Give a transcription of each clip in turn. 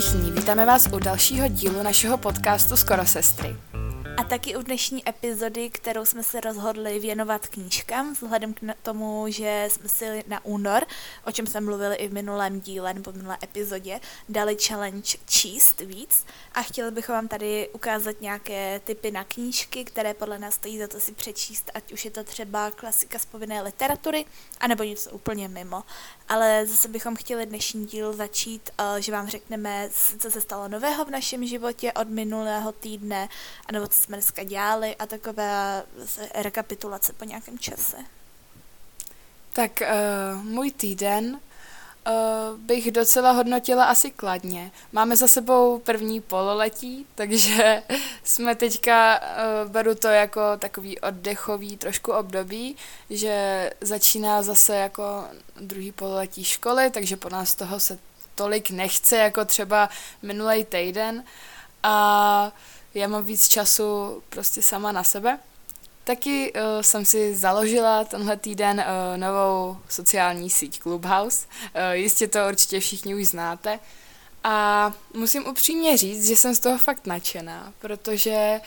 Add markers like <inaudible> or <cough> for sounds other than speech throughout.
všichni, vítáme vás u dalšího dílu našeho podcastu Skoro sestry. A taky u dnešní epizody, kterou jsme se rozhodli věnovat knížkám, vzhledem k tomu, že jsme si na únor, o čem jsme mluvili i v minulém díle nebo v minulé epizodě, dali challenge číst víc a chtěli bychom vám tady ukázat nějaké typy na knížky, které podle nás stojí za to si přečíst, ať už je to třeba klasika z povinné literatury, anebo něco úplně mimo. Ale zase bychom chtěli dnešní díl začít, eh, že vám řekneme, co se stalo nového v našem životě od minulého týdne, anebo co jsme dneska dělali a takové rekapitulace po nějakém čase. Tak uh, můj týden uh, bych docela hodnotila asi kladně. Máme za sebou první pololetí, takže <laughs> jsme teďka, uh, beru to jako takový oddechový trošku období, že začíná zase jako druhý pololetí školy, takže po nás toho se tolik nechce, jako třeba minulý týden. A já mám víc času prostě sama na sebe. Taky uh, jsem si založila tenhle týden uh, novou sociální síť Clubhouse. Uh, jistě to určitě všichni už znáte. A musím upřímně říct, že jsem z toho fakt nadšená, protože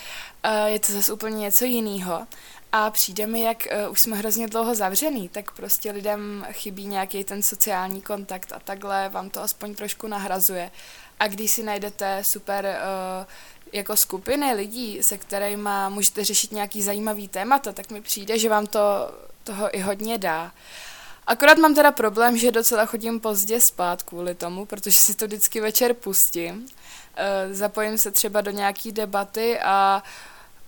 uh, je to zase úplně něco jiného. A přijde mi, jak uh, už jsme hrozně dlouho zavřený, tak prostě lidem chybí nějaký ten sociální kontakt a takhle vám to aspoň trošku nahrazuje. A když si najdete super uh, jako skupiny lidí, se kterými můžete řešit nějaký zajímavý témata, tak mi přijde, že vám to toho i hodně dá. Akorát mám teda problém, že docela chodím pozdě spát kvůli tomu, protože si to vždycky večer pustím. E, zapojím se třeba do nějaký debaty a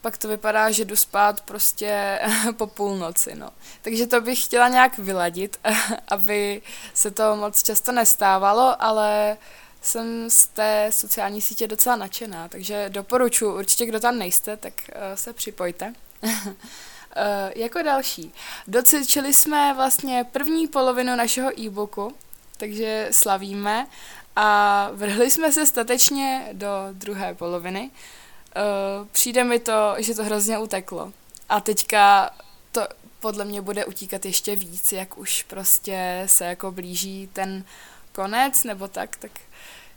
pak to vypadá, že jdu spát prostě <laughs> po půlnoci, no. Takže to bych chtěla nějak vyladit, <laughs> aby se to moc často nestávalo, ale jsem z té sociální sítě docela nadšená, takže doporučuji, určitě kdo tam nejste, tak uh, se připojte. uh, <laughs> jako další, docvičili jsme vlastně první polovinu našeho e-booku, takže slavíme a vrhli jsme se statečně do druhé poloviny. Uh, přijde mi to, že to hrozně uteklo. A teďka to podle mě bude utíkat ještě víc, jak už prostě se jako blíží ten konec nebo tak, tak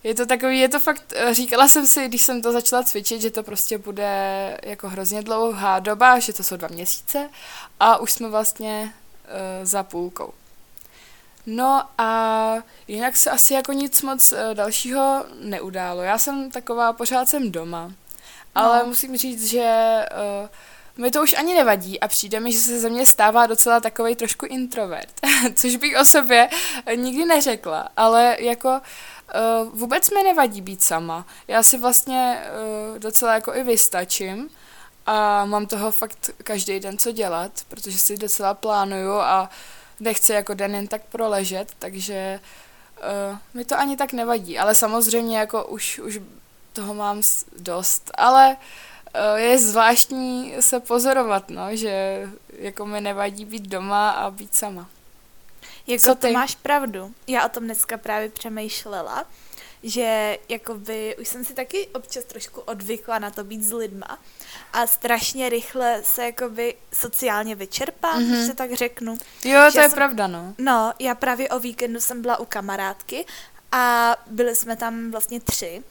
je to takový, je to fakt, eh, říkala jsem si, když jsem to začala cvičit, že to prostě bude jako hrozně dlouhá doba, že to jsou dva měsíce a už jsme vlastně uh, za půlkou. No a jinak se asi jako nic moc uh, dalšího neudálo. Já jsem taková, pořád jsem doma, ale no. musím říct, že uh, mi to už ani nevadí a přijde mi, že se ze mě stává docela takový trošku introvert, <laughs> což bych o sobě nikdy neřekla, ale jako vůbec mi nevadí být sama. Já si vlastně uh, docela jako i vystačím a mám toho fakt každý den co dělat, protože si docela plánuju a nechci jako den jen tak proležet, takže uh, mi to ani tak nevadí. Ale samozřejmě jako už, už toho mám dost, ale je zvláštní se pozorovat, no, že jako mi nevadí být doma a být sama. Jako Co ty? to máš pravdu. Já o tom dneska právě přemýšlela, že jakoby už jsem si taky občas trošku odvykla na to být s lidma a strašně rychle se jakoby sociálně vyčerpám, mm-hmm. když se tak řeknu. Jo, to je jsem, pravda, no. No, já právě o víkendu jsem byla u kamarádky a byli jsme tam vlastně tři.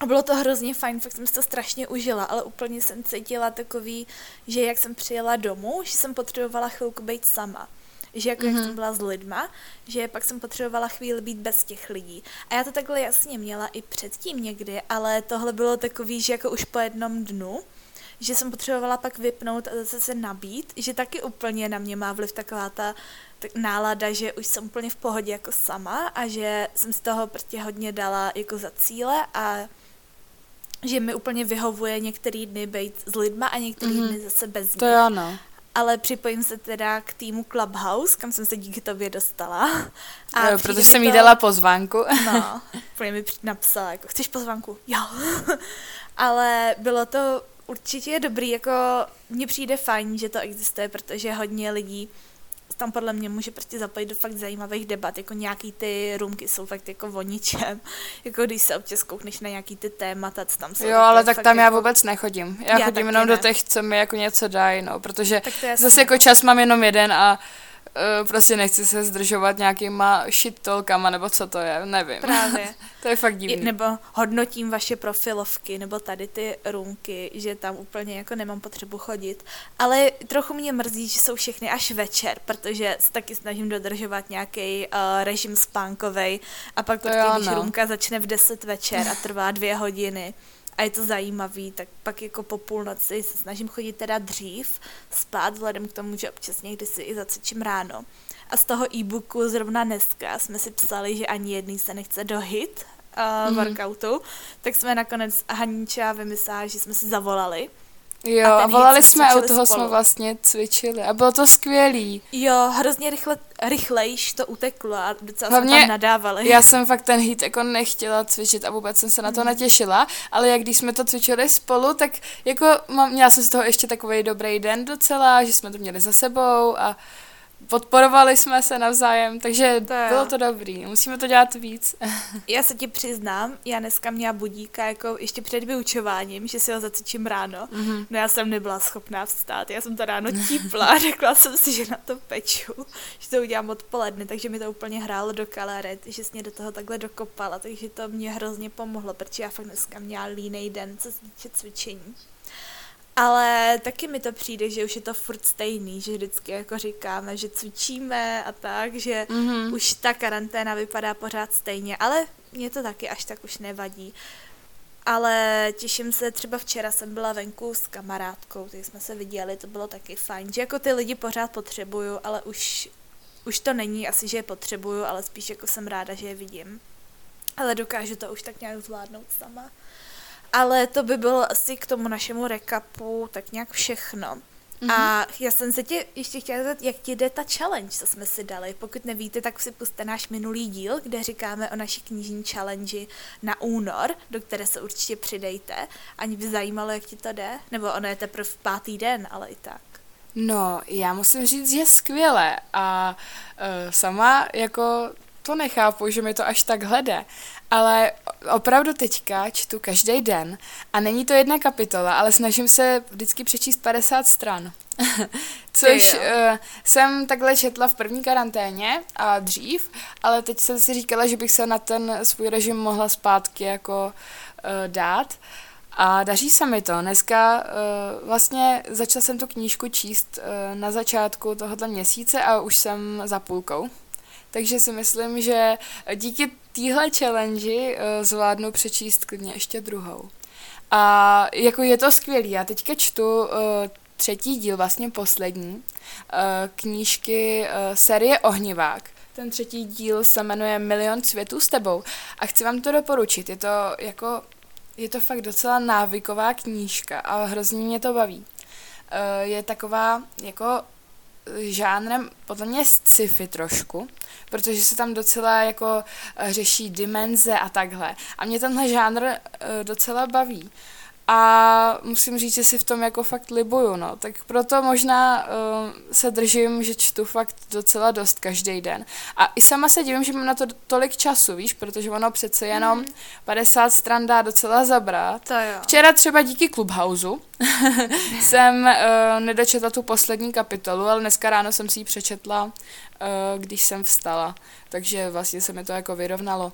A bylo to hrozně fajn, fakt jsem si to strašně užila, ale úplně jsem cítila takový, že jak jsem přijela domů, že jsem potřebovala chvilku být sama že jako mm-hmm. jak mhm. jsem byla s lidma, že pak jsem potřebovala chvíli být bez těch lidí. A já to takhle jasně měla i předtím někdy, ale tohle bylo takový, že jako už po jednom dnu, že jsem potřebovala pak vypnout a zase se nabít, že taky úplně na mě má vliv taková ta tak nálada, že už jsem úplně v pohodě jako sama a že jsem z toho prostě hodně dala jako za cíle a že mi úplně vyhovuje některý dny být s lidma a některý mm-hmm. dny zase bez nich. To je ano ale připojím se teda k týmu Clubhouse, kam jsem se díky tobě dostala. A <laughs> jo, protože jsem jí to... dala pozvánku. no, <laughs> protože mi napsala, jako, chceš pozvánku? Jo. <laughs> ale bylo to určitě dobrý, jako mně přijde fajn, že to existuje, protože hodně lidí tam podle mě může prostě zapojit do fakt zajímavých debat, jako nějaký ty rumky jsou fakt jako o ničem, <laughs> jako když se občas koukneš na nějaký ty témata, co tam jsou. Jo, ale tak tam jako... já vůbec nechodím. Já, já chodím jenom ne. do těch, co mi jako něco dají, no, protože zase jako čas mám jenom jeden a uh, prostě nechci se zdržovat nějakýma shitolkama, nebo co to je, nevím. Právě. <laughs> to je fakt divný. I, nebo hodnotím vaše profilovky, nebo tady ty růmky, že tam úplně jako nemám potřebu chodit. Ale trochu mě mrzí, že jsou všechny až večer, protože se taky snažím dodržovat nějaký uh, režim spánkovej a pak To prostě, jo, když no. růmka začne v 10 večer a trvá dvě hodiny, a je to zajímavý, tak pak jako po půlnoci se snažím chodit teda dřív spát, vzhledem k tomu, že občas někdy si i zacvičím ráno. A z toho e-booku zrovna dneska jsme si psali, že ani jedný se nechce dohit uh, Mhm. workoutu, tak jsme nakonec Haníča vymyslela, že jsme si zavolali. Jo, A a, volali jsme a u toho spolu. jsme vlastně cvičili a bylo to skvělý. Jo, hrozně rychle, rychlejš to uteklo a docela Hlavně jsme tam nadávali. Já jsem fakt ten hit jako nechtěla cvičit a vůbec jsem se na to Mhm. netěšila, ale jak když jsme to cvičili spolu, tak jako mám, měla jsem z toho ještě takový dobrý den docela, že jsme to měli za sebou a podporovali jsme se navzájem, takže To jo. bylo to dobrý. Musíme to dělat víc. <laughs> Já se ti přiznám, já dneska měla budíka jako ještě před vyučováním, že si ho zacvičím ráno. Mhm. No já jsem nebyla schopná vstát, já jsem to ráno típla a řekla jsem si, že na to peču, že to udělám odpoledne, takže mi to úplně hrálo do kalaret, že jsi mě do toho takhle dokopala, takže to mě hrozně pomohlo, protože já fakt dneska měla línej den, co se týče cvičení. Ale taky mi to přijde, že už je to furt stejný, že vždycky jako říkáme, že cvičíme a tak, že Mhm. už ta karanténa vypadá pořád stejně, ale mě to taky až tak už nevadí. Ale těším se, třeba včera jsem byla venku s kamarádkou, tak jsme se viděli, to bylo taky fajn, že jako ty lidi pořád potřebuju, ale už, už to není asi, že je potřebuju, ale spíš jako jsem ráda, že je vidím. Ale dokážu to už tak nějak zvládnout sama. Ale to by bylo asi k tomu našemu recapu tak nějak všechno. Mhm. A já jsem se tě ještě chtěla zeptat, jak ti jde ta challenge, co jsme si dali. Pokud nevíte, tak si puste náš minulý díl, kde říkáme o naší knižní challenge na únor, do které se určitě přidejte. Ani by zajímalo, jak ti to jde. Nebo ono je teprve pátý den, ale i tak. No, já musím říct, že skvěle a uh, sama jako to nechápu, že mi to až tak jde, ale opravdu teďka čtu každý den a není to jedna kapitola, ale snažím se vždycky přečíst 50 stran. <laughs> Což uh, jsem takhle četla v první karanténě a dřív, ale teď jsem si říkala, že bych se na ten svůj režim mohla zpátky jako uh, dát. A daří se mi to. Dneska uh, vlastně začala jsem tu knížku číst uh, na začátku tohoto měsíce a už jsem za půlkou. Takže si myslím, že díky téhle challenge uh, zvládnu přečíst klidně ještě druhou. A jako je to skvělý. Já teďka čtu uh, třetí díl, vlastně poslední, uh, knížky série Ohnivák. Ten třetí díl se jmenuje Milion světů s tebou a chci vám to doporučit. Je to jako je to fakt docela návyková knížka a hrozně mě to baví. Eh, Je taková jako žánrem podle mě sci-fi trošku, protože se tam docela jako eh, řeší dimenze a takhle. A mě tenhle žánr eh, docela baví. A musím říct, že si v tom jako fakt libuju, no. Tak proto možná uh, se držím, že čtu fakt docela dost každý den. A i sama se divím, že mám na to tolik času, víš, protože ono přece jenom 50 stran dá docela zabrat. To jo. Včera třeba díky Clubhouse <laughs> jsem uh, nedočetla tu poslední kapitolu, ale dneska ráno jsem si ji přečetla, uh, když jsem vstala. Takže vlastně se mi to jako vyrovnalo.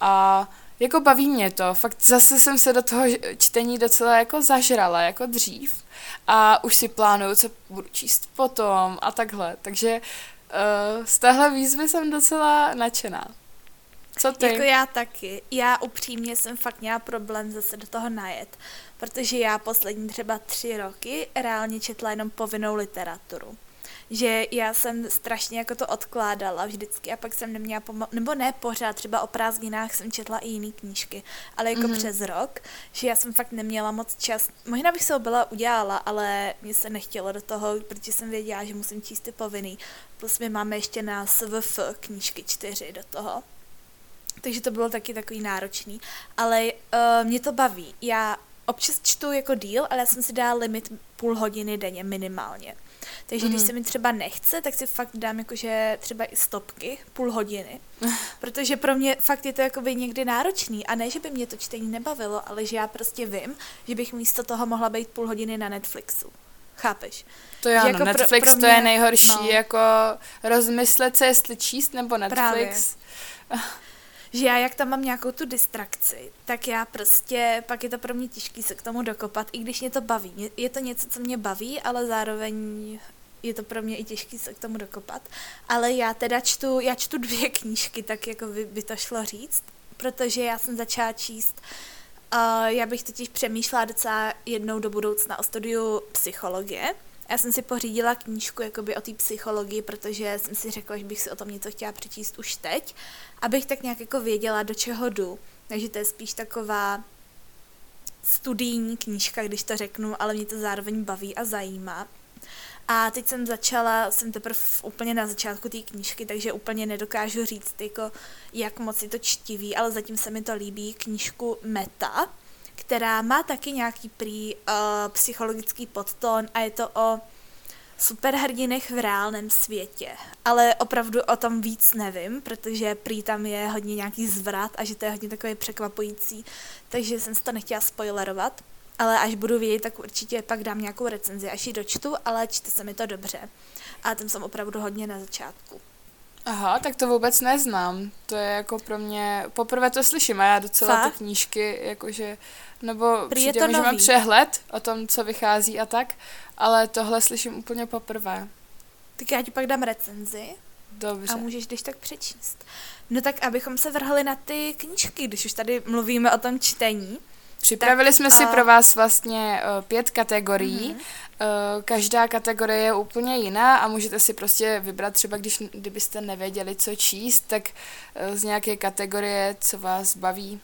A jako baví mě to, fakt zase jsem se do toho čtení docela jako zažrala, jako dřív. A už si plánuju, co budu číst potom a takhle. Takže uh, z téhle výzvy jsem docela nadšená. Co ty? Jako já taky. Já upřímně jsem fakt měla problém zase do toho najet, protože já poslední třeba tři roky reálně četla jenom povinnou literaturu. Že já jsem strašně jako to odkládala vždycky a pak jsem neměla, pomo- nebo ne pořád, třeba o prázdninách jsem četla i jiné knížky, ale jako Mhm. mm-hmm. přes rok, že já jsem fakt neměla moc čas. Možná bych se ho byla udělala, ale mě se nechtělo do toho, protože jsem věděla, že musím číst ty povinný. Plus my máme ještě na SVF knížky čtyři do toho takže to bylo taky takový náročný. Ale uh, mě to baví. Já občas čtu jako díl, ale já jsem si dala limit půl hodiny denně minimálně. Takže mm. když Mhm. se mi třeba nechce, tak si fakt dám jakože třeba i stopky, půl hodiny. <laughs> Protože pro mě fakt je to jakoby někdy náročný. A ne, že by mě to čtení nebavilo, ale že já prostě vím, že bych místo toho mohla být půl hodiny na Netflixu. chápeš? To je ano, jako pro- Netflix pro to je mě- nejhorší, no. jako rozmyslet se, jestli číst nebo Netflix. Že já jak tam mám nějakou tu distrakci, tak já prostě, pak je to pro mě těžký se k tomu dokopat, i když mě to baví. Je to něco, co mě baví, ale zároveň je to pro mě i těžký se k tomu dokopat. Ale já teda čtu, já čtu dvě <laughs> knížky, tak jako by, by to šlo říct, protože já jsem začala číst Uh, já bych totiž přemýšlela docela jednou do budoucna o studiu psychologie. Já jsem si pořídila knížku jakoby o té psychologii, protože jsem si řekla, že bych si o tom něco chtěla přečíst už teď, abych tak nějak jako věděla, do čeho jdu. Takže to je spíš taková studijní knížka, když to řeknu, ale mě to zároveň baví a zajímá. A teď jsem začala, jsem teprve úplně na začátku té knížky, takže úplně nedokážu říct, jako, jak moc je to čtivý, ale zatím se mi to líbí, knížku Meta, která má taky nějaký prý uh, psychologický podtón a je to o superhrdinech v reálném světě. Ale opravdu o tom víc nevím, protože prý tam je hodně nějaký zvrat a že to je hodně takové překvapující, takže jsem si to nechtěla spoilerovat. Ale až budu vědět, tak určitě pak dám nějakou recenzi, až ji dočtu, ale čte se mi to dobře. A tam jsem opravdu hodně na začátku. Aha, tak to vůbec neznám. To je jako pro mě, poprvé to slyším a já docela Fakt? ty knížky, jakože, nebo Prý je přijde to mi, že mám nový. přehled o tom, co vychází a tak, ale tohle slyším úplně poprvé. Tak já ti pak dám recenzi Dobře. a můžeš když tak přečíst. No tak abychom se vrhli na ty knížky, když už tady mluvíme o tom čtení. Připravili Tak, jsme si a- pro vás vlastně uh, pět kategorií. Mhm. Uh, každá kategorie je úplně jiná a můžete si prostě vybrat třeba, když, kdybyste nevěděli, co číst, tak z nějaké kategorie, co vás baví.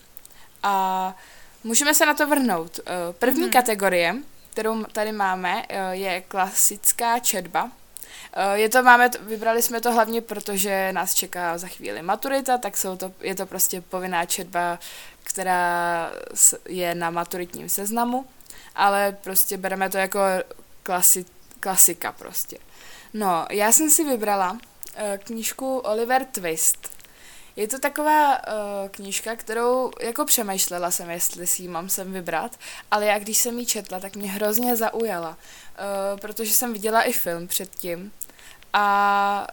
A můžeme se na to vrhnout. Uh, první Mhm. kategorie, kterou tady máme, uh, je klasická četba. Uh, Je to, máme, vybrali jsme to hlavně protože nás čeká za chvíli maturita, tak jsou to, je to prostě povinná četba, která je na maturitním seznamu, ale prostě bereme to jako klasi, klasika prostě. No, já jsem si vybrala knížku Oliver Twist. Je to taková uh, knížka, kterou jako přemýšlela jsem, jestli si ji mám sem vybrat, ale já když jsem ji četla, tak mě hrozně zaujala, uh, protože jsem viděla i film předtím a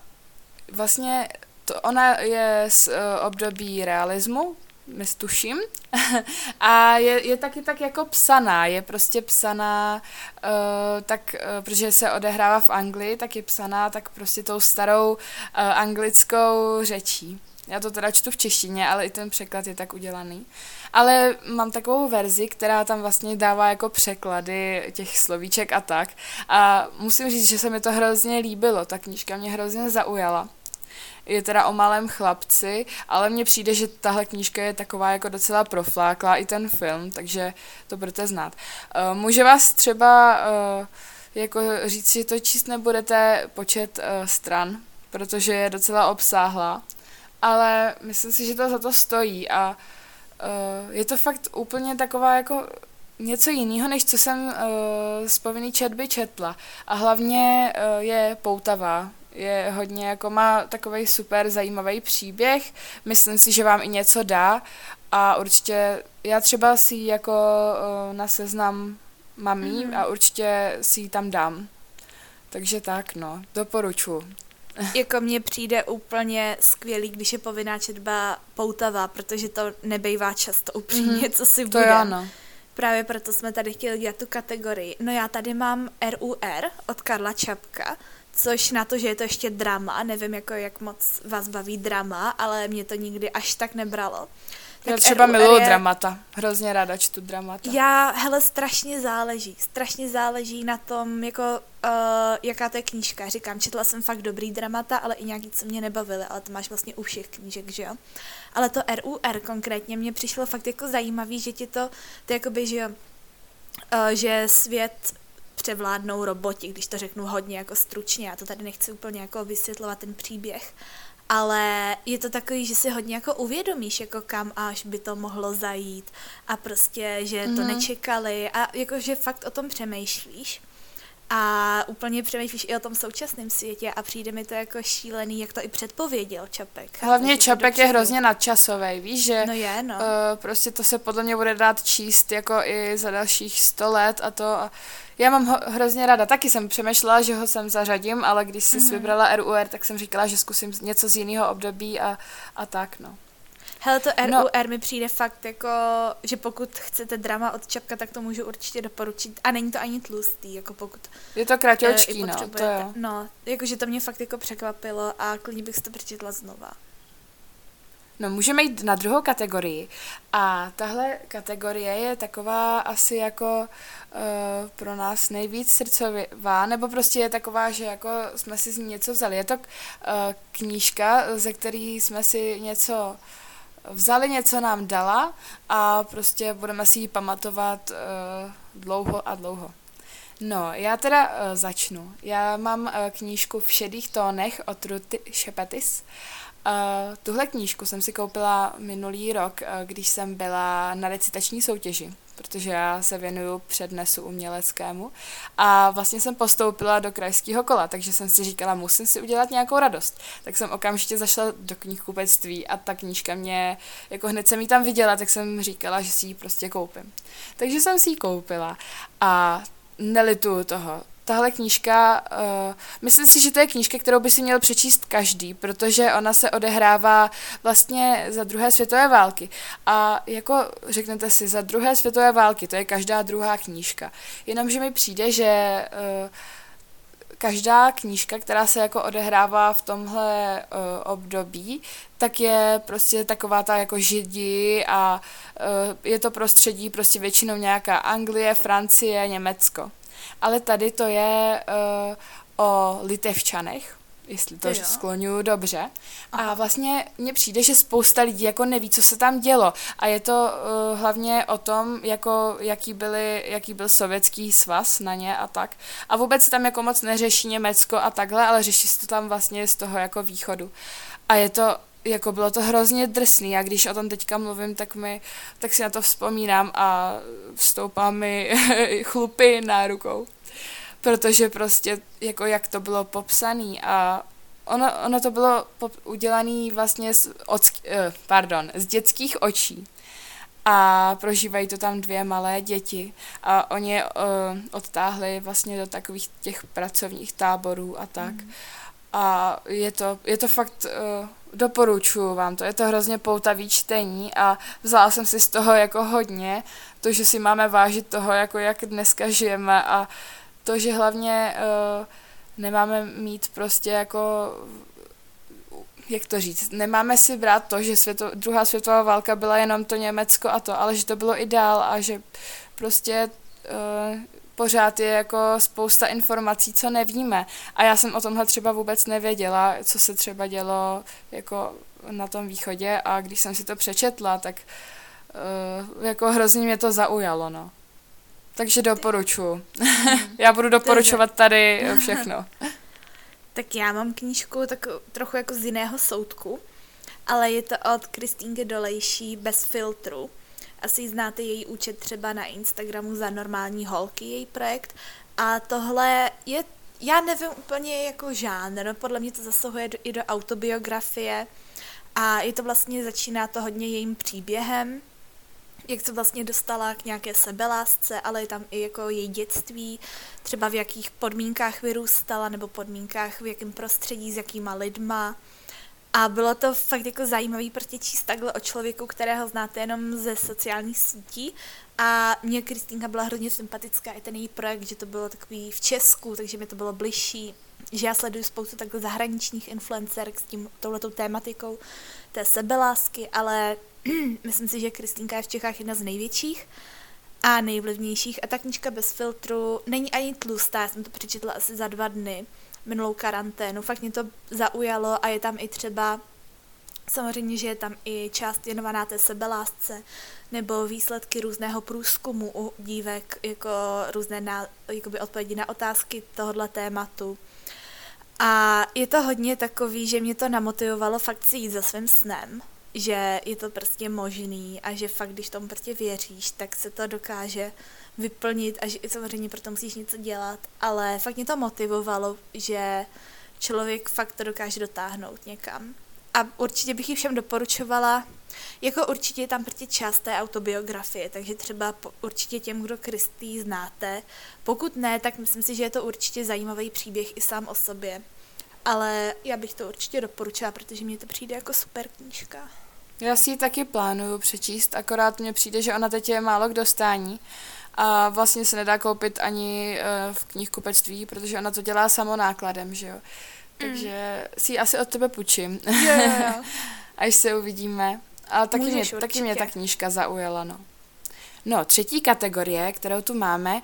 vlastně to ona je z uh, období realismu, tuším, <laughs> a je, je taky tak jako psaná, je prostě psaná, uh, tak, uh, protože se odehrává v Anglii, tak je psaná tak prostě tou starou uh, anglickou řečí. Já to teda čtu v češtině, ale i ten překlad je tak udělaný. Ale mám takovou verzi, která tam vlastně dává jako překlady těch slovíček a tak. A musím říct, že se mi to hrozně líbilo. Ta knížka mě hrozně zaujala. Je teda o malém chlapci, ale mně přijde, že tahle knížka je taková jako docela profláklá i ten film, takže to budete znát. Uh, může vás třeba uh, jako říct, že to číst nebudete počet uh, stran, protože je docela obsáhlá, ale myslím si, že to za to stojí a uh, je to fakt úplně taková jako něco jiného, než co jsem uh, z povinný četby četla. A hlavně uh, je poutavá. Je hodně, jako má takový super zajímavý příběh. Myslím si, že vám i něco dá a určitě, já třeba si ji jako uh, na seznam mám jí Mhm. a určitě si ji tam dám. Takže tak, no, doporučuji. Jako mně přijde úplně skvělý, když je povinná četba poutavá, protože to nebejvá často upřímně, Mhm, co si To bude. je ano. Právě proto jsme tady chtěli dělat tu kategorii. No já tady mám RUR od Karla Čapka, což na to, že je to ještě drama, nevím jako jak moc vás baví drama, ale mě to nikdy až tak nebralo. Já třeba RUR miluju je- dramata. Hrozně ráda čtu dramata. Já, hele, strašně záleží. Strašně záleží na tom, jako, uh, jaká to je knížka. Říkám, četla jsem fakt dobrý dramata, ale i nějaký, co mě nebavily, ale to máš vlastně u všech knížek, že jo? Ale to RUR konkrétně mě přišlo fakt jako zajímavý, že ti to, to jakoby, že jo, uh, že svět převládnou roboti, když to řeknu hodně jako stručně, já to tady nechci úplně jako vysvětlovat ten příběh, ale je to takový, že si hodně jako uvědomíš, jako kam až by to mohlo zajít a prostě, že to Mhm. nečekali a jakože fakt o tom přemýšlíš. A úplně přemýšlíš i o tom současném světě a přijde mi to jako šílený, jak to i předpověděl Čapek. Hlavně Čapek je hrozně nadčasový, víš, že no je, no. Uh, prostě to se podle mě bude dát číst jako i za dalších sto let a to a já mám ho hrozně ráda. Taky jsem přemýšlela, že ho sem zařadím, ale když jsi mm-hmm. vybrala RUR, tak jsem říkala, že zkusím něco z jiného období a, a tak, no. Hele, to RUR no. mi přijde fakt jako, že pokud chcete drama od Čapka, tak to můžu určitě doporučit. A není to ani tlustý, jako pokud... Je to kratěčký, no, to jo. No, jakože to mě fakt jako překvapilo a klidně bych si to přečetla znova. No, můžeme jít na druhou kategorii. A tahle kategorie je taková asi jako uh, pro nás nejvíc srdcová, nebo prostě je taková, že jako jsme si z ní něco vzali. Je to uh, knížka, ze které jsme si něco vzali, něco nám dala a prostě budeme si ji pamatovat uh, dlouho a dlouho. No, já teda uh, začnu. Já mám uh, knížku v šedých tónech od Ruty Šepetis. Uh, tuhle knížku jsem si koupila minulý rok, uh, když jsem byla na recitační soutěži, protože já se věnuju přednesu uměleckému a vlastně jsem postoupila do krajského kola, takže jsem si říkala, musím si udělat nějakou radost. Tak jsem okamžitě zašla do knihkupectví a ta knížka mě, jako hned jsem ji tam viděla, tak jsem říkala, že si ji prostě koupím. Takže jsem si ji koupila a nelituju toho tahle knížka, uh, myslím si, že to je knížka, kterou by si měl přečíst každý, protože ona se odehrává vlastně za druhé světové války. A jako řeknete si, za druhé světové války, to je každá druhá knížka. Jenomže mi přijde, že uh, každá knížka, která se jako odehrává v tomhle uh, období, tak je prostě taková ta jako židi a uh, je to prostředí prostě většinou nějaká Anglie, Francie, Německo ale tady to je uh, o Litevčanech, jestli to skloňuju dobře. Aha. A vlastně mně přijde, že spousta lidí jako neví, co se tam dělo. A je to uh, hlavně o tom, jako, jaký, byly, jaký byl sovětský svaz na ně a tak. A vůbec se tam jako moc neřeší Německo a takhle, ale řeší se to tam vlastně z toho jako východu. A je to jako bylo to hrozně drsný a když o tom teďka mluvím, tak, mi, tak si na to vzpomínám a vstoupá mi <laughs> chlupy na rukou. Protože prostě jako jak to bylo popsané a ono, ono to bylo pop, udělané vlastně z, od, uh, pardon, z dětských očí a prožívají to tam dvě malé děti a oni je uh, odtáhli vlastně do takových těch pracovních táborů a tak. Mm. A je to, je to fakt uh, doporučuju vám to, je to hrozně poutavý čtení a vzala jsem si z toho jako hodně, to, že si máme vážit toho, jako jak dneska žijeme a to, že hlavně uh, nemáme mít prostě jako jak to říct, nemáme si brát to, že světo, druhá světová válka byla jenom to Německo a to, ale že to bylo i dál a že prostě uh, pořád je jako spousta informací, co nevíme. A já jsem o tomhle třeba vůbec nevěděla, co se třeba dělo jako na tom východě a když jsem si to přečetla, tak uh, jako hrozně mě to zaujalo, no. Takže doporučuji. <laughs> já budu doporučovat tady všechno. <laughs> tak já mám knížku tak trochu jako z jiného soudku, ale je to od Kristýnky Dolejší bez filtru. Asi znáte její účet třeba na Instagramu za normální holky, její projekt. A tohle je, já nevím úplně jako žánr, no podle mě to zasahuje do, i do autobiografie. A je to vlastně, začíná to hodně jejím příběhem, jak se vlastně dostala k nějaké sebelásce, ale je tam i jako její dětství, třeba v jakých podmínkách vyrůstala, nebo podmínkách, v jakém prostředí, s jakýma lidma. A bylo to fakt jako zajímavý prostě číst takhle o člověku, kterého znáte jenom ze sociálních sítí. A mě Kristýnka byla hrozně sympatická, i ten její projekt, že to bylo takový v Česku, takže mi to bylo bližší. Že já sleduju spoustu takhle zahraničních influencerek s tím, touhletou tématikou té sebelásky, ale <clears throat> myslím si, že Kristýnka je v Čechách jedna z největších a nejvlivnějších. A ta knižka bez filtru není ani tlustá, já jsem to přečetla asi za dva dny minulou karanténu. Fakt mě to zaujalo a je tam i třeba Samozřejmě, že je tam i část věnovaná té sebelásce nebo výsledky různého průzkumu u dívek, jako různé na, jakoby odpovědi na otázky tohoto tématu. A je to hodně takový, že mě to namotivovalo fakt si jít za svým snem, že je to prostě možný a že fakt, když tomu prostě věříš, tak se to dokáže vyplnit a že samozřejmě proto musíš něco dělat, ale fakt mě to motivovalo, že člověk fakt to dokáže dotáhnout někam. A určitě bych ji všem doporučovala, jako určitě je tam proti část té autobiografie, takže třeba po, určitě těm, kdo Kristý znáte. Pokud ne, tak myslím si, že je to určitě zajímavý příběh i sám o sobě. Ale já bych to určitě doporučila, protože mně to přijde jako super knížka. Já si ji taky plánuju přečíst, akorát mně přijde, že ona teď je málo k dostání a vlastně se nedá koupit ani uh, v knihkupectví, protože ona to dělá samo nákladem, že jo. Takže mm. si ji asi od tebe půjčím. Jo, jo, jo. <laughs> Až se uvidíme. Ale taky, mě, taky mě ta knížka zaujala, no. No, třetí kategorie, kterou tu máme, uh,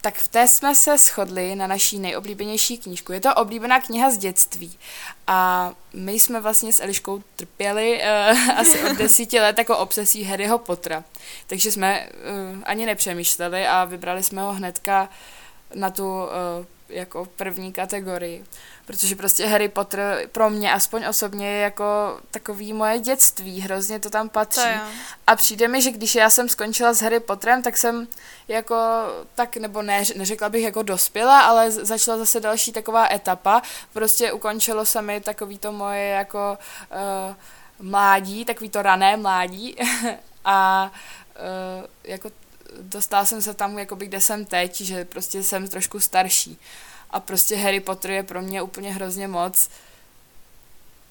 tak v té jsme se shodli na naší nejoblíbenější knížku. Je to oblíbená kniha z dětství. A my jsme vlastně s Eliškou trpěli uh, <laughs> asi od desíti let jako obsesí Harryho Pottera. Takže jsme uh, ani nepřemýšleli a vybrali jsme ho hnedka na tu jako první kategorii protože prostě Harry Potter pro mě aspoň osobně je jako takový moje dětství, hrozně to tam patří. To a přijde mi, že když já jsem skončila s Harry Potterem, tak jsem jako tak, nebo ne, neřekla bych jako dospěla, ale začala zase další taková etapa. Prostě ukončilo se mi takový to moje jako uh, mládí, takový to rané mládí <laughs> a uh, jako dostala jsem se tam, jakoby, kde jsem teď, že prostě jsem trošku starší a prostě Harry Potter je pro mě úplně hrozně moc.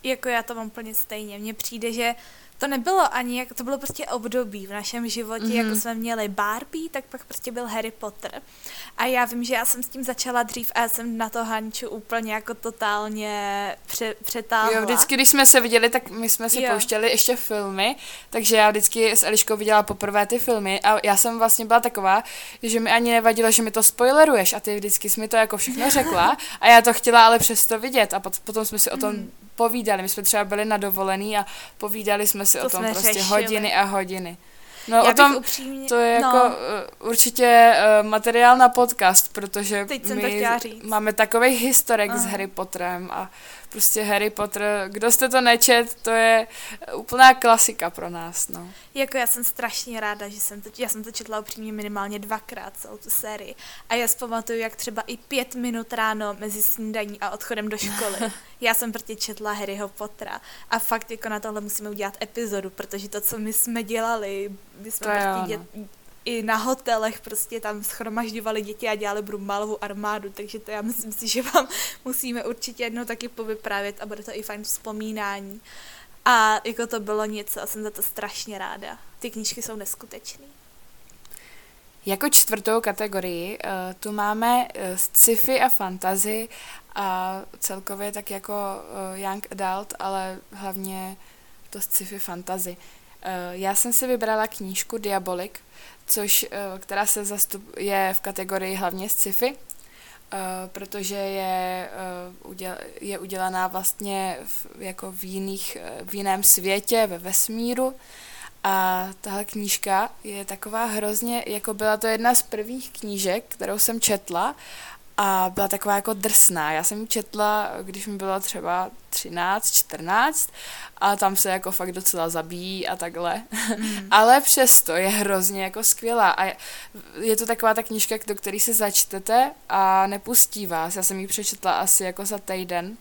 Jako já to mám úplně stejně. Mně přijde, že to nebylo ani, jak to bylo prostě období v našem životě, mm-hmm. jako jsme měli Barbie, tak pak prostě byl Harry Potter. A já vím, že já jsem s tím začala dřív a já jsem na to Hanču úplně jako totálně pře- přetáhla. Jo, vždycky, když jsme se viděli, tak my jsme si jo. pouštěli ještě filmy, takže já vždycky s Eliškou viděla poprvé ty filmy a já jsem vlastně byla taková, že mi ani nevadilo, že mi to spoileruješ a ty vždycky jsi mi to jako všechno řekla <laughs> a já to chtěla ale přesto vidět a potom jsme si o tom mm povídali. My jsme třeba byli na dovolený a povídali jsme si to o tom prostě řešili. hodiny a hodiny. No Já o tom, upřímně, to je no. jako uh, určitě uh, materiál na podcast, protože Teď my máme takový historik Aha. s Harry Potterem a prostě Harry Potter, kdo jste to nečet, to je úplná klasika pro nás, no. Jako já jsem strašně ráda, že jsem to, já jsem to četla upřímně minimálně dvakrát celou tu sérii a já zpamatuju, jak třeba i pět minut ráno mezi snídaní a odchodem do školy. <laughs> já jsem proti četla Harryho Pottera a fakt jako na tohle musíme udělat epizodu, protože to, co my jsme dělali, my jsme to prostě jo, no i na hotelech prostě tam schromažďovali děti a dělali Brumbalovou armádu, takže to já myslím si, <laughs> že vám musíme určitě jednou taky povyprávět a bude to i fajn vzpomínání. A jako to bylo něco a jsem za to strašně ráda. Ty knížky jsou neskutečné. Jako čtvrtou kategorii uh, tu máme uh, sci-fi a fantasy a celkově tak jako uh, young adult, ale hlavně to sci-fi fantasy. Já jsem si vybrala knížku Diabolik což, eh, která se zastup, je v kategorii hlavně sci-fi, eh, protože je, eh, je udělaná vlastně v, jako v, jiných, v jiném světě, ve vesmíru. A tahle knížka je taková hrozně, jako byla to jedna z prvních knížek, kterou jsem četla a byla taková jako drsná. Já jsem ji četla, když mi bylo třeba 13, 14 a tam se jako fakt docela zabíjí a takhle. Mm. <laughs> Ale přesto je hrozně jako skvělá a je to taková ta knížka, do které se začtete a nepustí vás. Já jsem ji přečetla asi jako za týden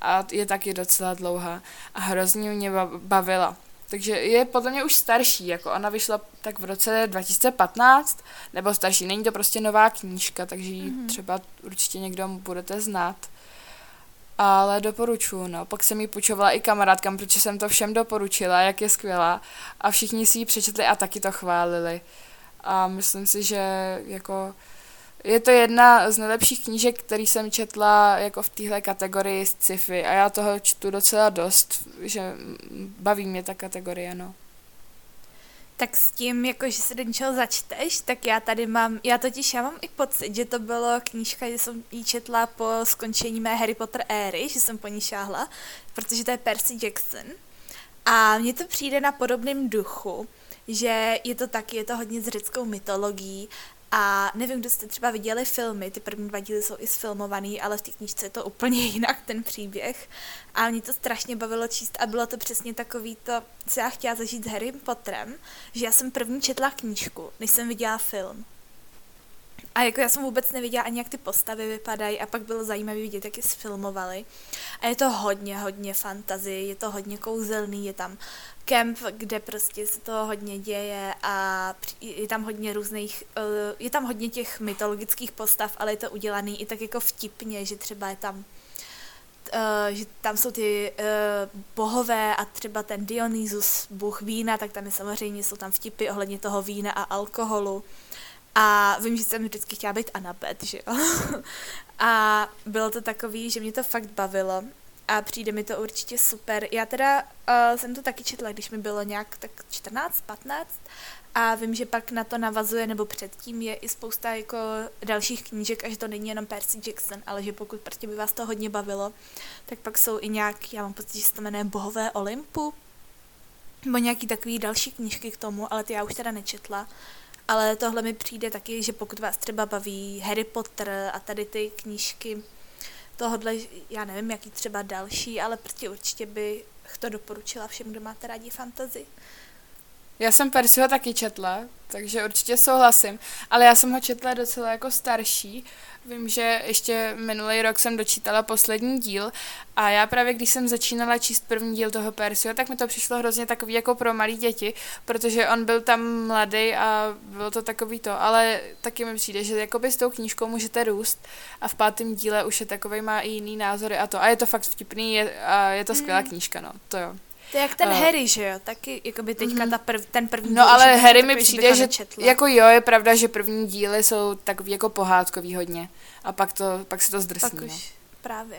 a je taky docela dlouhá a hrozně mě bavila. Takže je podle mě už starší, jako ona vyšla tak v roce 2015, nebo starší, není to prostě nová knížka, takže ji mm-hmm. třeba určitě někdo budete znát. Ale doporučuji, no. Pak jsem ji půjčovala i kamarádkám, protože jsem to všem doporučila, jak je skvělá. A všichni si ji přečetli a taky to chválili. A myslím si, že jako je to jedna z nejlepších knížek, který jsem četla jako v téhle kategorii sci-fi a já toho čtu docela dost, že baví mě ta kategorie, no. Tak s tím, jako že se do něčeho začteš, tak já tady mám, já totiž já mám i pocit, že to bylo knížka, že jsem ji četla po skončení mé Harry Potter éry, že jsem po ní šáhla, protože to je Percy Jackson. A mně to přijde na podobném duchu, že je to taky, je to hodně s řeckou mytologií a nevím, kdo jste třeba viděli filmy, ty první dva díly jsou i sfilmovaný, ale v té knížce je to úplně <laughs> jinak, ten příběh. A mě to strašně bavilo číst a bylo to přesně takový to, co já chtěla zažít s Harry Potterem, že já jsem první četla knížku, než jsem viděla film. A jako já jsem vůbec neviděla ani, jak ty postavy vypadají a pak bylo zajímavé vidět, jak je sfilmovali. A je to hodně, hodně fantazy, je to hodně kouzelný, je tam kemp, kde prostě se to hodně děje a je tam hodně různých, eh, je tam hodně těch mytologických postav, ale je to udělaný i tak jako vtipně, že třeba je tam Uh, že tam jsou ty uh, bohové a třeba ten Dionysus, bůh vína, tak tam je samozřejmě, jsou tam vtipy ohledně toho vína a alkoholu. A vím, že jsem vždycky chtěla být Anabet, že jo. <laughs> a bylo to takový, že mě to fakt bavilo a přijde mi to určitě super. Já teda uh, jsem to taky četla, když mi bylo nějak tak 14, 15 a vím, že pak na to navazuje, nebo předtím je i spousta jako dalších knížek a že to není jenom Percy Jackson, ale že pokud prostě by vás to hodně bavilo, tak pak jsou i nějak, já mám pocit, že se to jmenuje Bohové Olympu, nebo nějaký takový další knížky k tomu, ale ty já už teda nečetla. Ale tohle mi přijde taky, že pokud vás třeba baví Harry Potter a tady ty knížky tohodle, já nevím, jaký třeba další, ale prostě určitě bych to doporučila všem, kdo máte rádi fantasy. Já jsem Percyho taky četla, takže určitě souhlasím, ale já jsem ho četla docela jako starší. Vím, že ještě minulý rok jsem dočítala poslední díl a já právě, když jsem začínala číst první díl toho Percyho, tak mi to přišlo hrozně takový jako pro malé děti, protože on byl tam mladý a bylo to takový to, ale taky mi přijde, že jakoby s tou knížkou můžete růst a v pátém díle už je takový má i jiný názory a to. A je to fakt vtipný je, a je to skvělá mm. knížka, no, to jo. To je jak ten uh, Harry, že jo? Taky jako by teďka mm-hmm. ta prv, ten první No díl, ale Harry mi přijde, že jako jo, je pravda, že první díly jsou takový jako pohádkový hodně. A pak, to, pak se to zdrsní. Pak už no. právě.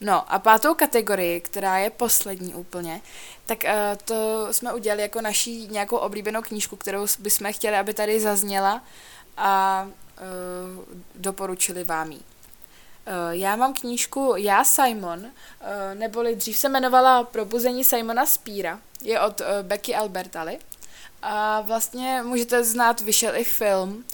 No a pátou kategorii, která je poslední úplně, tak uh, to jsme udělali jako naší nějakou oblíbenou knížku, kterou bychom chtěli, aby tady zazněla a uh, doporučili vám ji. Eh, já mám knížku Já Simon, eh, neboli dřív se jmenovala Probuzení Simona Spíra. Je od eh, Becky Albertali. A vlastně můžete znát, vyšel i film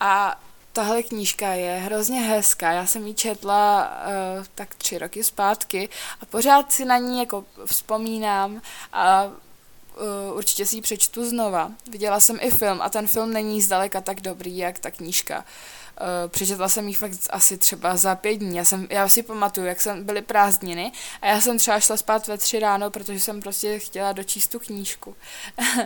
a tahle knížka je hrozně hezká. Já jsem ji četla uh, tak tři roky zpátky a pořád si na ní jako vzpomínám a uh, určitě si ji přečtu znova. Viděla jsem i film a ten film není zdaleka tak dobrý, jak ta knížka. Uh, přečetla jsem ji fakt asi třeba za pět dní. Já, jsem, já si pamatuju, jak jsem byly prázdniny a já jsem třeba šla spát ve tři ráno, protože jsem prostě chtěla dočíst tu knížku. uh,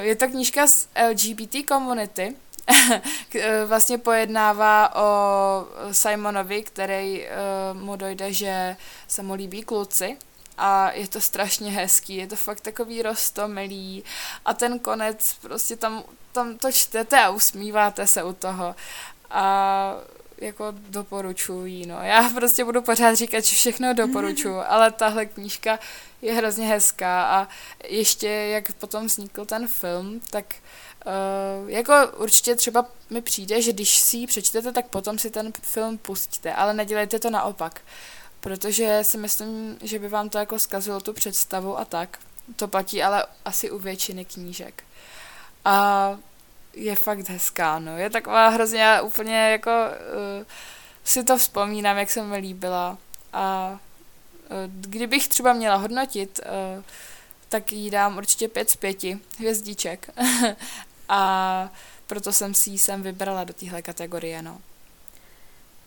<laughs> je to knížka z LGBT komunity, <laughs> eh, vlastně pojednává o Simonovi, který mu dojde, že se mu líbí kluci a je to strašně hezký, je to fakt takový rostomilý a ten konec prostě tam, tam to čtete a usmíváte se u toho a jako doporučuji, no. Já prostě budu pořád říkat, že všechno doporučuji, <laughs> ale tahle knížka je hrozně hezká a ještě jak potom vznikl ten film, tak uh, jako určitě třeba mi přijde, že když si ji přečtete, tak potom si ten film pustíte, ale nedělejte to naopak, protože si myslím, že by vám to jako zkazilo tu představu a tak. To platí ale asi u většiny knížek. A je fakt hezká, no. Je taková hrozně, úplně jako uh, si to vzpomínám, jak se mi líbila. A uh, kdybych třeba měla hodnotit, uh, tak jí dám určitě pět z pěti hvězdiček. <laughs> a proto jsem si ji sem vybrala do téhle kategorie, no.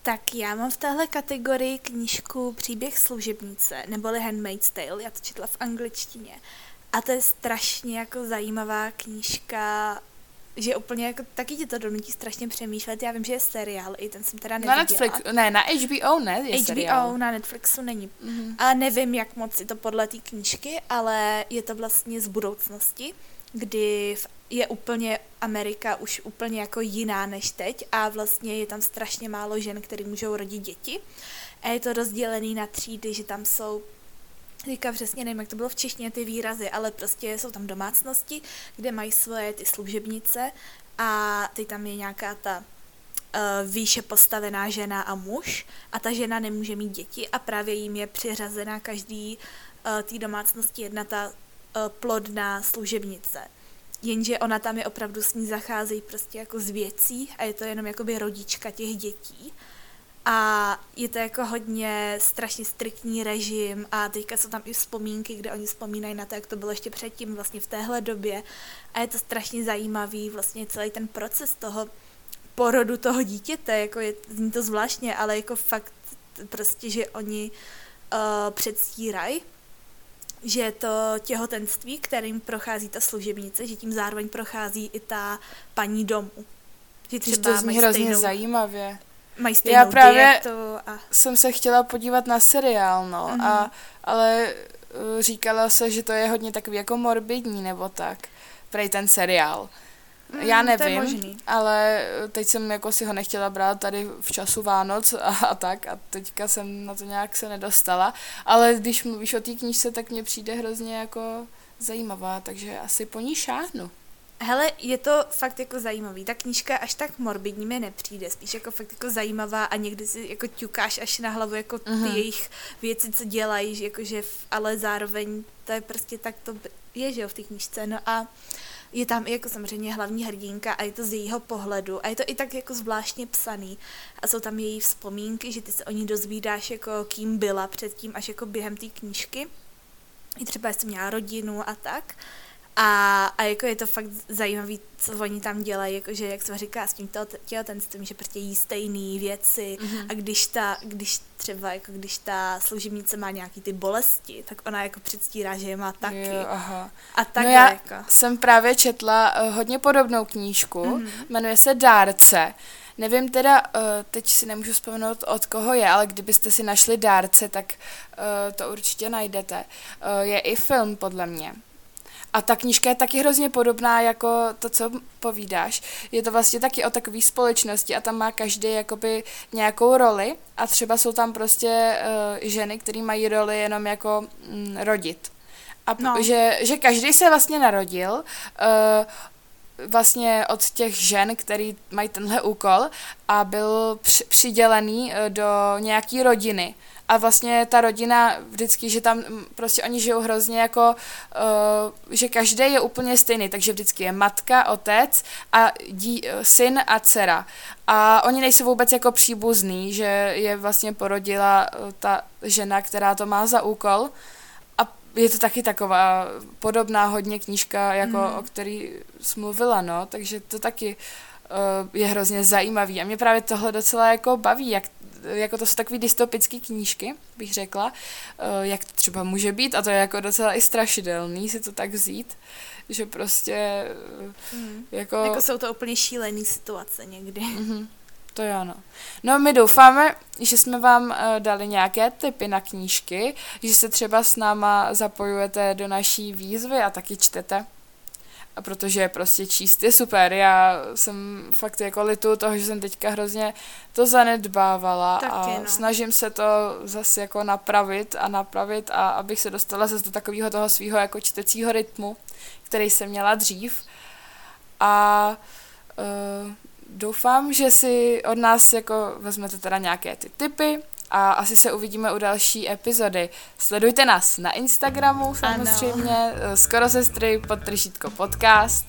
Tak já mám v téhle kategorii knížku Příběh služebnice, neboli Handmaid's Tale, já to četla v angličtině. A to je strašně jako zajímavá knížka že úplně jako taky ti to donutí strašně přemýšlet. Já vím, že je seriál, i ten jsem teda neviděla. Na Netflix, ne, na HBO ne, je HBO seriál. na Netflixu není. Mm-hmm. A nevím, jak moc je to podle té knížky, ale je to vlastně z budoucnosti, kdy je úplně Amerika už úplně jako jiná než teď a vlastně je tam strašně málo žen, které můžou rodit děti. A je to rozdělený na třídy, že tam jsou Teďka přesně nevím, jak to bylo v češtině ty výrazy, ale prostě jsou tam domácnosti, kde mají svoje ty služebnice a teď tam je nějaká ta uh, výše postavená žena a muž a ta žena nemůže mít děti a právě jim je přiřazená každý uh, té domácnosti jedna ta uh, plodná služebnice. Jenže ona tam je opravdu s ní zacházejí prostě jako z věcí a je to jenom jakoby rodička těch dětí a je to jako hodně strašně striktní režim a teďka jsou tam i vzpomínky, kde oni vzpomínají na to, jak to bylo ještě předtím, vlastně v téhle době. A je to strašně zajímavý, vlastně celý ten proces toho porodu toho dítěte, jako je, zní to zvláštně, ale jako fakt prostě, že oni uh, předstírají, že je to těhotenství, kterým prochází ta služebnice, že tím zároveň prochází i ta paní domů. Že třeba to zní hrozně stejnou, zajímavě. Mají stejnou Já právě a... jsem se chtěla podívat na seriál, no, uh-huh. a, mhm. ale uh, říkala se, že to je hodně takový jako morbidní nebo tak, prej ten seriál. Mm, Já nevím, ale teď jsem jako si ho nechtěla brát tady v času Vánoc a, a tak a teďka jsem na to nějak se nedostala, ale když mluvíš o té knížce, tak mně přijde hrozně jako zajímavá, takže asi po ní šáhnu. Hele, je to fakt jako zajímavý. Ta knížka až tak morbidní mi nepřijde, spíš jako fakt jako zajímavá a někdy si jako ťukáš až na hlavu jako ty uh-huh. jejich věci, co dělají, jakože, ale zároveň to je prostě tak to je, že jo, v té knížce. No a je tam i jako samozřejmě hlavní hrdinka a je to z jejího pohledu a je to i tak jako zvláštně psaný a jsou tam její vzpomínky, že ty se o ní dozvídáš jako kým byla předtím až jako během té knížky. I třeba jestli měla rodinu a tak. A, a jako je to fakt zajímavý, co oni tam dělají, jakože jak se říká s tím těhotenstvím, že prostě jí stejné věci mm-hmm. a když ta, když třeba jako když ta služebnice má nějaký ty bolesti, tak ona jako předstírá, že je má taky. Jo, aha. A tak no já jako. jsem právě četla uh, hodně podobnou knížku, mm-hmm. jmenuje se Dárce. Nevím teda, uh, teď si nemůžu vzpomenout od koho je, ale kdybyste si našli dárce, tak uh, to určitě najdete. Je i film, podle mě. A ta knížka je taky hrozně podobná jako to, co povídáš. Je to vlastně taky o takové společnosti a tam má každý jakoby nějakou roli a třeba jsou tam prostě uh, ženy, které mají roli jenom jako mm, rodit. A no. že, že každý se vlastně narodil uh, vlastně od těch žen, který mají tenhle úkol a byl při, přidělený uh, do nějaký rodiny a vlastně ta rodina vždycky, že tam mm, prostě oni žijou hrozně jako, uh, že každý je úplně stejný, takže vždycky je matka, otec a dí, eh, syn a dcera. A oni nejsou vůbec jako příbuzný, že je vlastně porodila uh, ta žena, která to má za úkol. A je to taky taková podobná hodně knížka, jako mm. o který jsi mluvila, no, takže to taky uh, je hrozně zajímavý. A mě právě tohle docela jako baví, jak jako to jsou takové dystopické knížky, bych řekla, eh, jak to třeba může být a to je jako docela i strašidelný si to tak vzít, že prostě mm. jako... Jako jsou to úplně šílené situace někdy. Mm-hmm. To jo, no. No my doufáme, že jsme vám uh, dali nějaké tipy na knížky, že se třeba s náma zapojujete do naší výzvy a taky čtete a protože prostě číst je super. Já jsem fakt jako litu toho, že jsem teďka hrozně to zanedbávala Taky, a no. snažím se to zase jako napravit a napravit a abych se dostala zase do takového toho svého jako čtecího rytmu, který jsem měla dřív. A uh, doufám, že si od nás jako vezmete teda nějaké ty typy, a asi se uvidíme u další epizody. Sledujte nás na Instagramu samozřejmě, ano. Eh, skoro sestry, podtržítko podcast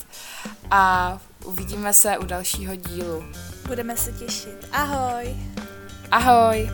a uvidíme se u dalšího dílu. Budeme se těšit. Ahoj. Ahoj.